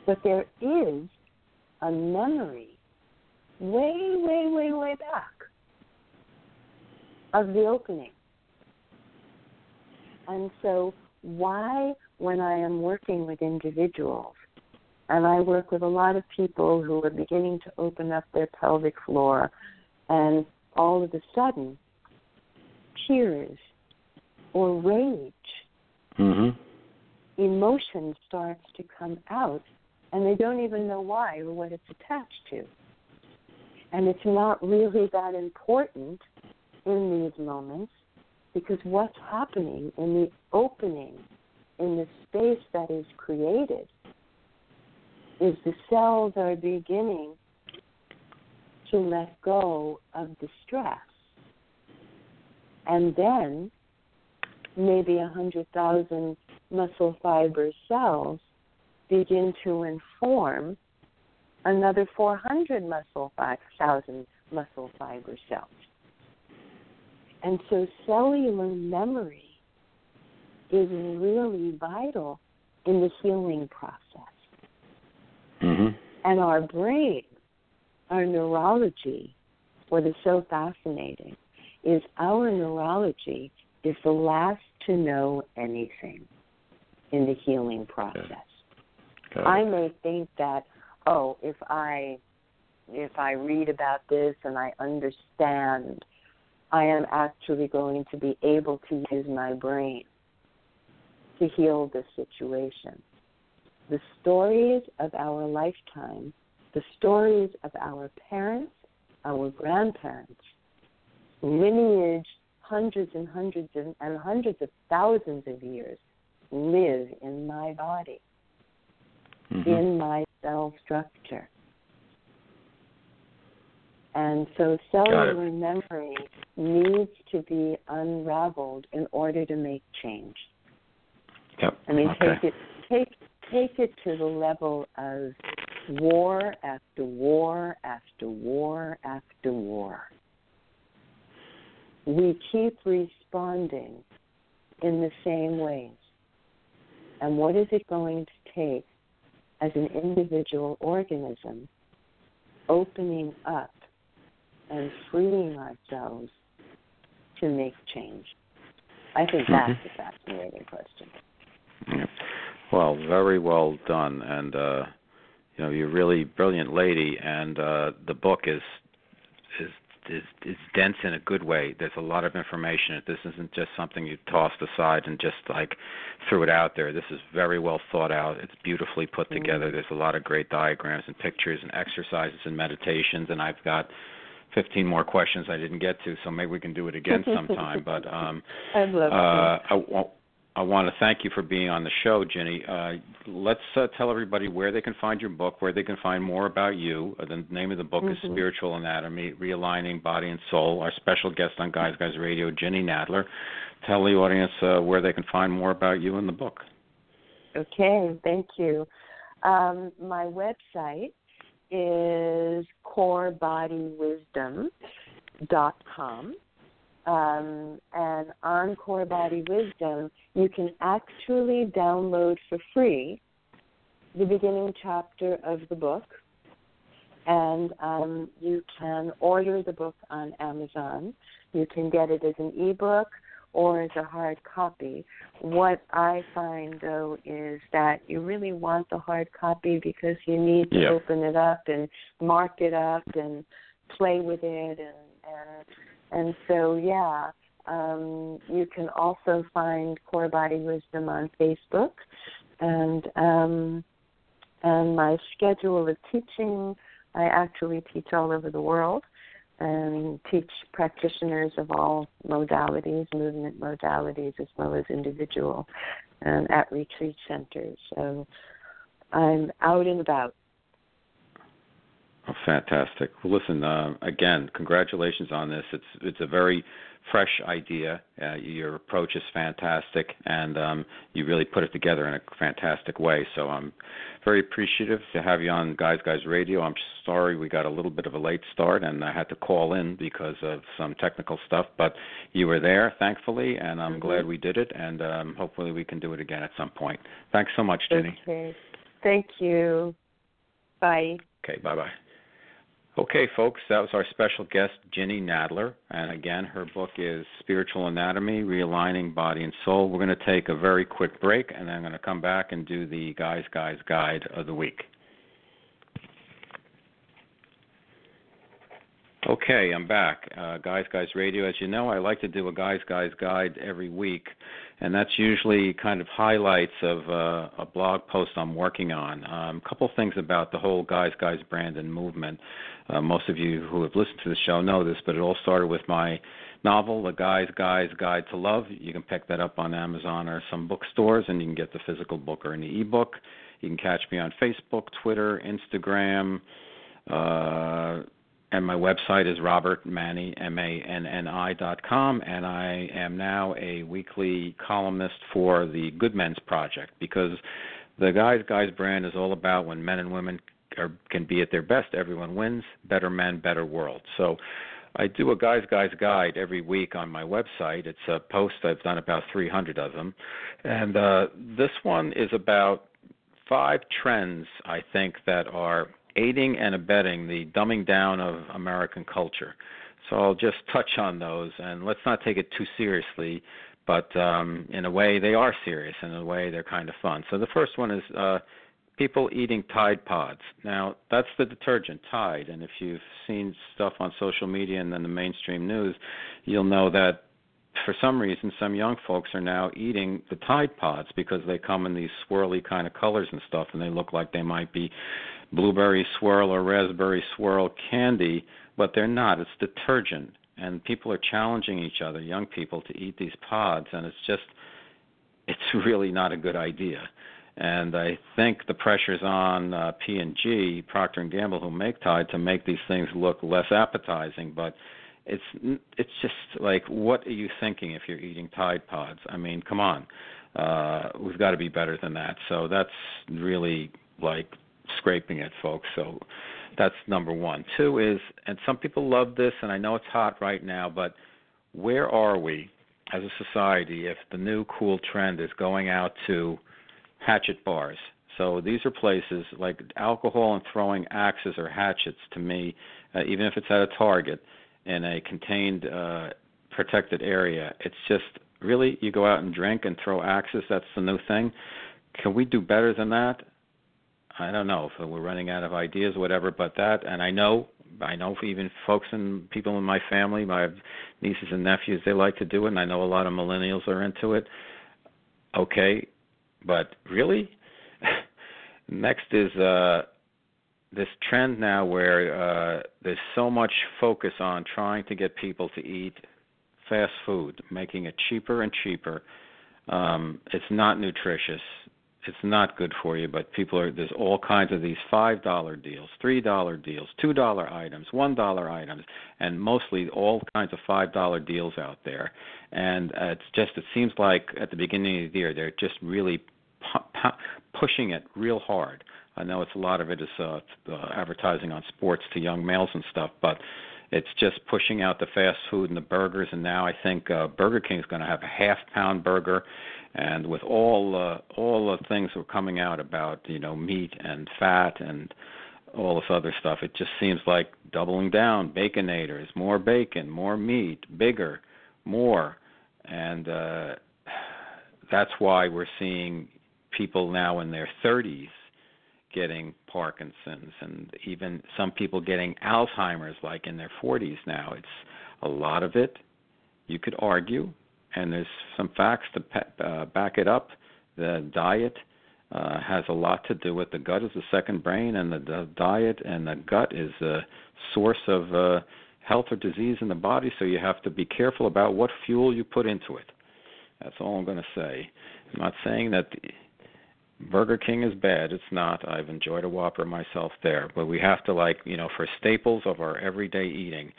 But there is a memory way, way, way, way back of the opening. And so, why, when I am working with individuals, and I work with a lot of people who are beginning to open up their pelvic floor, and all of a sudden, tears or rage, mm-hmm. emotion starts to come out, and they don't even know why or what it's attached to. And it's not really that important in these moments because what's happening in the opening, in the space that is created, is the cells are beginning to let go of the stress. And then maybe a 100,000 muscle fiber cells begin to inform another 400 muscle thousand muscle fiber cells. And so cellular memory is really vital in the healing process. Mm-hmm. And our brain, our neurology, what is so fascinating is our neurology is the last to know anything in the healing process. Okay. I may think that, oh, if I if I read about this and I understand I am actually going to be able to use my brain to heal the situation. The stories of our lifetime, the stories of our parents, our grandparents, lineage hundreds and hundreds and, and hundreds of thousands of years live in my body, mm-hmm. in my cell structure. And so cellular memory needs to be unraveled in order to make change. Yep. I mean, okay. take it take take it to the level of war after war after war after war. We keep responding in the same ways. And what is it going to take as an individual organism opening up and freeing ourselves to make change? I think mm-hmm. that's fascinating question. Yeah. Well, very well done, and uh, you know you're really brilliant lady, and uh, the book is is is is dense in a good way. There's a lot of information. This isn't just something you tossed aside and just like threw it out there. This is very well thought out. It's beautifully put mm-hmm. together. There's a lot of great diagrams and pictures and exercises and meditations, and I've got 15 more questions I didn't get to, so maybe we can do it again sometime. but um, I'd love uh, I, I want to thank you for being on the show, Ginny. Uh, let's uh, tell everybody where they can find your book, where they can find more about you. Uh, the name of the book mm-hmm. is Spiritual Anatomy Realigning Body and Soul. Our special guest on Guys Guys Radio, Ginny Nadler. Tell the audience uh, where they can find more about you in the book. Okay, thank you. Um, my website is corebodywisdom.com. Um, and on Core Body Wisdom, you can actually download for free the beginning chapter of the book, and um, you can order the book on Amazon. You can get it as an ebook or as a hard copy. What I find though is that you really want the hard copy because you need to yeah. open it up and mark it up and play with it and and and so, yeah, um, you can also find Core Body Wisdom on Facebook, and um, and my schedule of teaching. I actually teach all over the world and teach practitioners of all modalities, movement modalities, as well as individual, and at retreat centers. So I'm out and about. Fantastic. Well, listen, uh, again, congratulations on this. It's it's a very fresh idea. Uh, your approach is fantastic, and um, you really put it together in a fantastic way. So I'm very appreciative to have you on Guys Guys Radio. I'm sorry we got a little bit of a late start, and I had to call in because of some technical stuff, but you were there, thankfully, and I'm mm-hmm. glad we did it, and um, hopefully we can do it again at some point. Thanks so much, Ginny. Okay. Thank you. Bye. Okay, bye bye. Okay, folks, that was our special guest, Ginny Nadler. And again, her book is Spiritual Anatomy Realigning Body and Soul. We're going to take a very quick break, and then I'm going to come back and do the Guys, Guys Guide of the Week. Okay, I'm back. Uh, Guys Guys Radio. As you know, I like to do a Guys Guys Guide every week, and that's usually kind of highlights of uh, a blog post I'm working on. A um, couple things about the whole Guys Guys brand and movement. Uh, most of you who have listened to the show know this, but it all started with my novel, The Guys Guys Guide to Love. You can pick that up on Amazon or some bookstores, and you can get the physical book or an ebook. You can catch me on Facebook, Twitter, Instagram. Uh, and my website is robertmanni m a n n i dot com and i am now a weekly columnist for the good men's project because the guys guys brand is all about when men and women are, can be at their best everyone wins better men better world. So i do a guys guys guide every week on my website. It's a post i've done about 300 of them. And uh, this one is about five trends i think that are aiding and abetting the dumbing down of American culture. So I'll just touch on those, and let's not take it too seriously, but um, in a way they are serious, and in a way they're kind of fun. So the first one is uh, people eating Tide Pods. Now that's the detergent Tide, and if you've seen stuff on social media and then the mainstream news, you'll know that for some reason some young folks are now eating the Tide Pods because they come in these swirly kind of colors and stuff, and they look like they might be blueberry swirl or raspberry swirl candy, but they're not. It's detergent, and people are challenging each other, young people, to eat these pods, and it's just, it's really not a good idea. And I think the pressure's on uh, P&G, Procter and Gamble, who make Tide, to make these things look less appetizing. But it's it's just like, what are you thinking if you're eating Tide Pods? I mean, come on, uh, we've got to be better than that. So that's really like scraping it, folks. So that's number one. Two is, and some people love this, and I know it's hot right now, but where are we as a society if the new cool trend is going out to hatchet bars? So these are places like alcohol and throwing axes or hatchets to me, uh, even if it's at a target in a contained, uh, protected area. It's just really you go out and drink and throw axes. That's the new thing. Can we do better than that? I don't know if we're running out of ideas, or whatever. But that, and I know, I know even folks and people in my family, my nieces and nephews, they like to do it, and I know a lot of millennials are into it. Okay, but really, next is uh, this trend now where uh, there's so much focus on trying to get people to eat fast food, making it cheaper and cheaper Um, it's not nutritious. It's not good for you, but people are there's all kinds of these five dollar deals, three dollar deals, two dollar items, one dollar items, and mostly all kinds of five dollar deals out there. And uh, it's just it seems like at the beginning of the year they're just really pu- pu- pushing it real hard. I know it's a lot of it is uh, uh, advertising on sports to young males and stuff, but it's just pushing out the fast food and the burgers. And now I think uh, Burger King is going to have a half pound burger, and with all uh, all the things that are coming out about you know meat and fat and all this other stuff, it just seems like doubling down. Baconators, more bacon, more meat, bigger, more, and uh, that's why we're seeing people now in their 30s getting Parkinson's and even some people getting Alzheimer's like in their 40s now. It's a lot of it. You could argue, and there's some facts to uh, back it up. The diet uh, has a lot to do with the gut is the second brain, and the, the diet and the gut is a source of uh, health or disease in the body. So you have to be careful about what fuel you put into it. That's all I'm going to say. I'm not saying that Burger King is bad. It's not. I've enjoyed a Whopper myself there, but we have to like you know for staples of our everyday eating,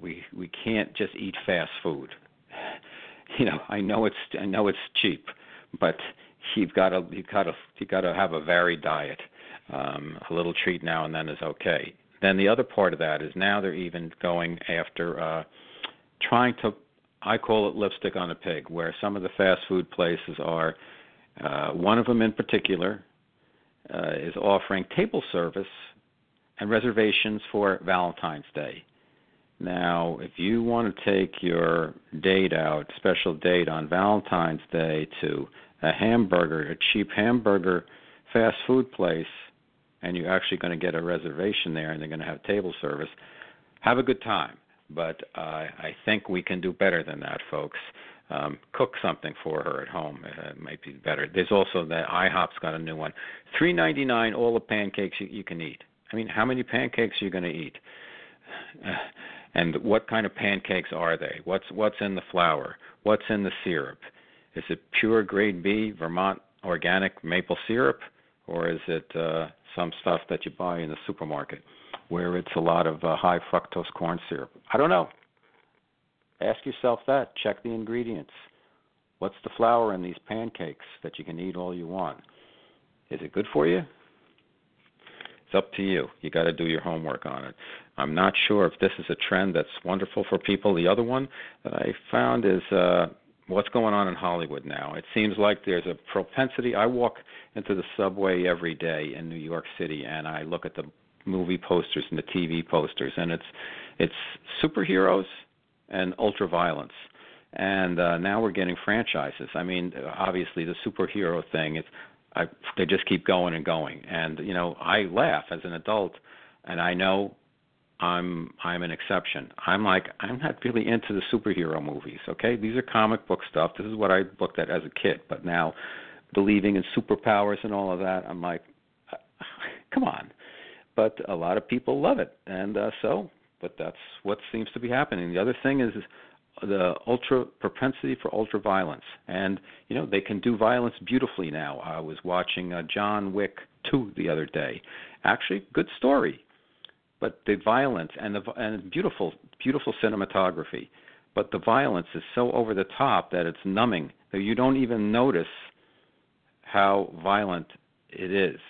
we we can't just eat fast food. You know, I know it's I know it's cheap, but you've got to you've got to you got to have a varied diet. Um, a little treat now and then is okay. Then the other part of that is now they're even going after uh, trying to I call it lipstick on a pig, where some of the fast food places are uh, one of them in particular uh, is offering table service and reservations for Valentine's Day. Now, if you want to take your date out, special date on Valentine's Day to a hamburger, a cheap hamburger fast food place, and you're actually going to get a reservation there and they're going to have table service, have a good time. But uh, I think we can do better than that, folks um, cook something for her at home. Uh, it might be better. There's also that IHOP's got a new one. Three ninety nine, all the pancakes you, you can eat. I mean, how many pancakes are you going to eat? Uh, and what kind of pancakes are they? What's what's in the flour? What's in the syrup? Is it pure grade B Vermont organic maple syrup, or is it uh, some stuff that you buy in the supermarket, where it's a lot of uh, high fructose corn syrup? I don't know. Ask yourself that. Check the ingredients. What's the flour in these pancakes that you can eat all you want? Is it good for you? It's up to you. You got to do your homework on it. I'm not sure if this is a trend that's wonderful for people. The other one that I found is uh what's going on in Hollywood now. It seems like there's a propensity. I walk into the subway every day in New York City and I look at the movie posters and the TV posters and it's it's superheroes and ultraviolence. And uh, now we're getting franchises. I mean, obviously the superhero thing. It's I, they just keep going and going. And you know, I laugh as an adult, and I know I'm I'm an exception. I'm like I'm not really into the superhero movies. Okay, these are comic book stuff. This is what I looked at as a kid. But now, believing in superpowers and all of that, I'm like, come on. But a lot of people love it, and uh, so but that's what seems to be happening. The other thing is the ultra propensity for ultra violence, and you know they can do violence beautifully now. I was watching uh, John Wick 2 the other day. Actually, good story, but the violence and the and beautiful beautiful cinematography, but the violence is so over the top that it's numbing that you don't even notice how violent it is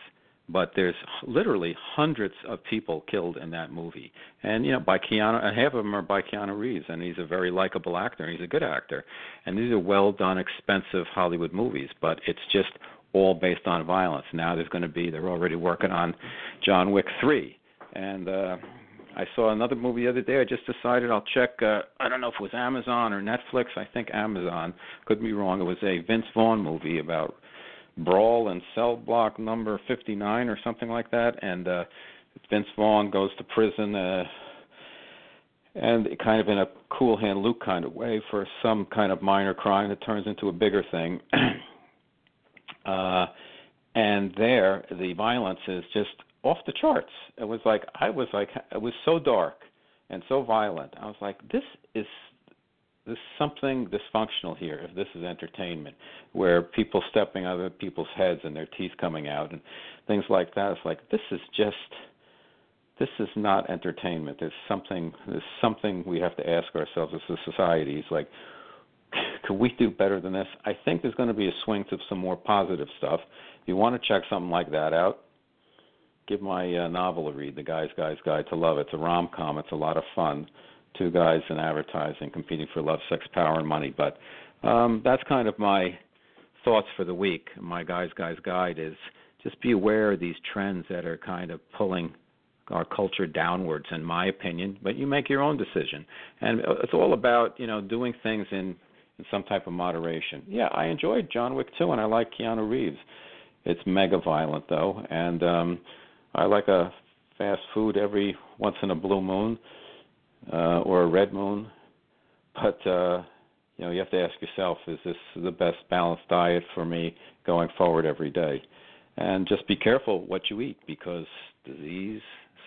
but there's literally hundreds of people killed in that movie, and you know by Keanu, and half of them are by Keanu Reeves, and he's a very likable actor, and he's a good actor, and these are well done, expensive Hollywood movies, but it's just all based on violence. Now there's going to be, they're already working on John Wick three, and uh, I saw another movie the other day. I just decided I'll check. Uh, I don't know if it was Amazon or Netflix. I think Amazon. Could be wrong. It was a Vince Vaughn movie about brawl in cell block number 59 or something like that, and uh, Vince Vaughn goes to prison, uh, and kind of in a cool hand Luke kind of way for some kind of minor crime that turns into a bigger thing. uh, and there, the violence is just off the charts. It was like I was like it was so dark and so violent. I was like, this is there's something dysfunctional here. If this is entertainment, where people stepping on other people's heads and their teeth coming out and things like that, it's like this is just this is not entertainment. There's something there's something we have to ask ourselves as a society. It's like could we do better than this? I think there's going to be a swing to some more positive stuff. If you want to check something like that out, give my uh, novel a read, The Guy's Guy's Guide to Love. It's a rom com. It's a lot of fun. Two guys in advertising competing for love, sex, power, and money. But um, that's kind of my thoughts for the week. My Guy's Guy's Guide is just be aware of these trends that are kind of pulling our culture downwards, in my opinion. But you make your own decision, and it's all about you know doing things in in some type of moderation. Yeah, I enjoyed John Wick too, and I like Keanu Reeves. It's mega violent though, and um, I like a fast food every once in a blue moon uh, or a red moon. But uh, you know, you have to ask yourself: Is this the best balanced diet for me going forward every day? And just be careful what you eat because disease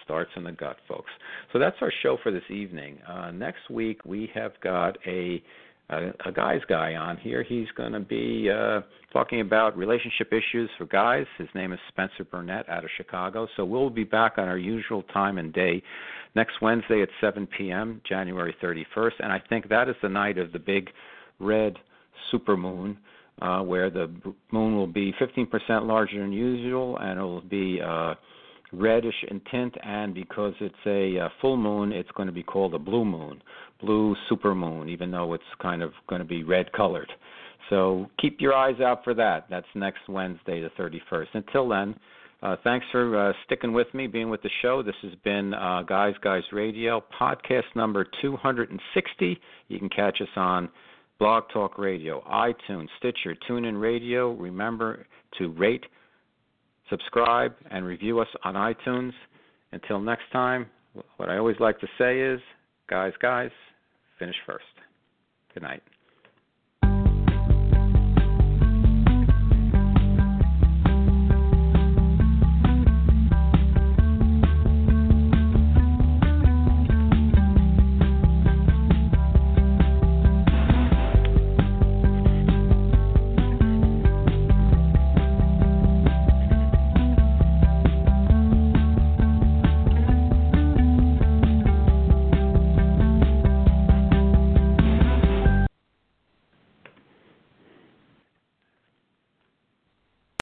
starts in the gut, folks. So that's our show for this evening. Uh, next week we have got a a, guy's guy on here. He's going to be uh, talking about relationship issues for guys. His name is Spencer Burnett out of Chicago. So we'll be back on our usual time and day next Wednesday at 7 p.m., January 31st. And I think that is the night of the big red supermoon. Uh, where the moon will be 15% larger than usual, and it will be uh, reddish in tint, and because it's a uh, full moon, it's going to be called a blue moon, blue supermoon, even though it's kind of going to be red colored. So keep your eyes out for that. That's next Wednesday, the 31st. Until then, uh, thanks for uh, sticking with me, being with the show. This has been uh, Guys Guys Radio, podcast number 260. You can catch us on Blog Talk Radio, iTunes, Stitcher, TuneIn Radio. Remember to rate subscribe, and review us on iTunes. Until next time, what I always like to say is, guys, guys, finish first. Good night.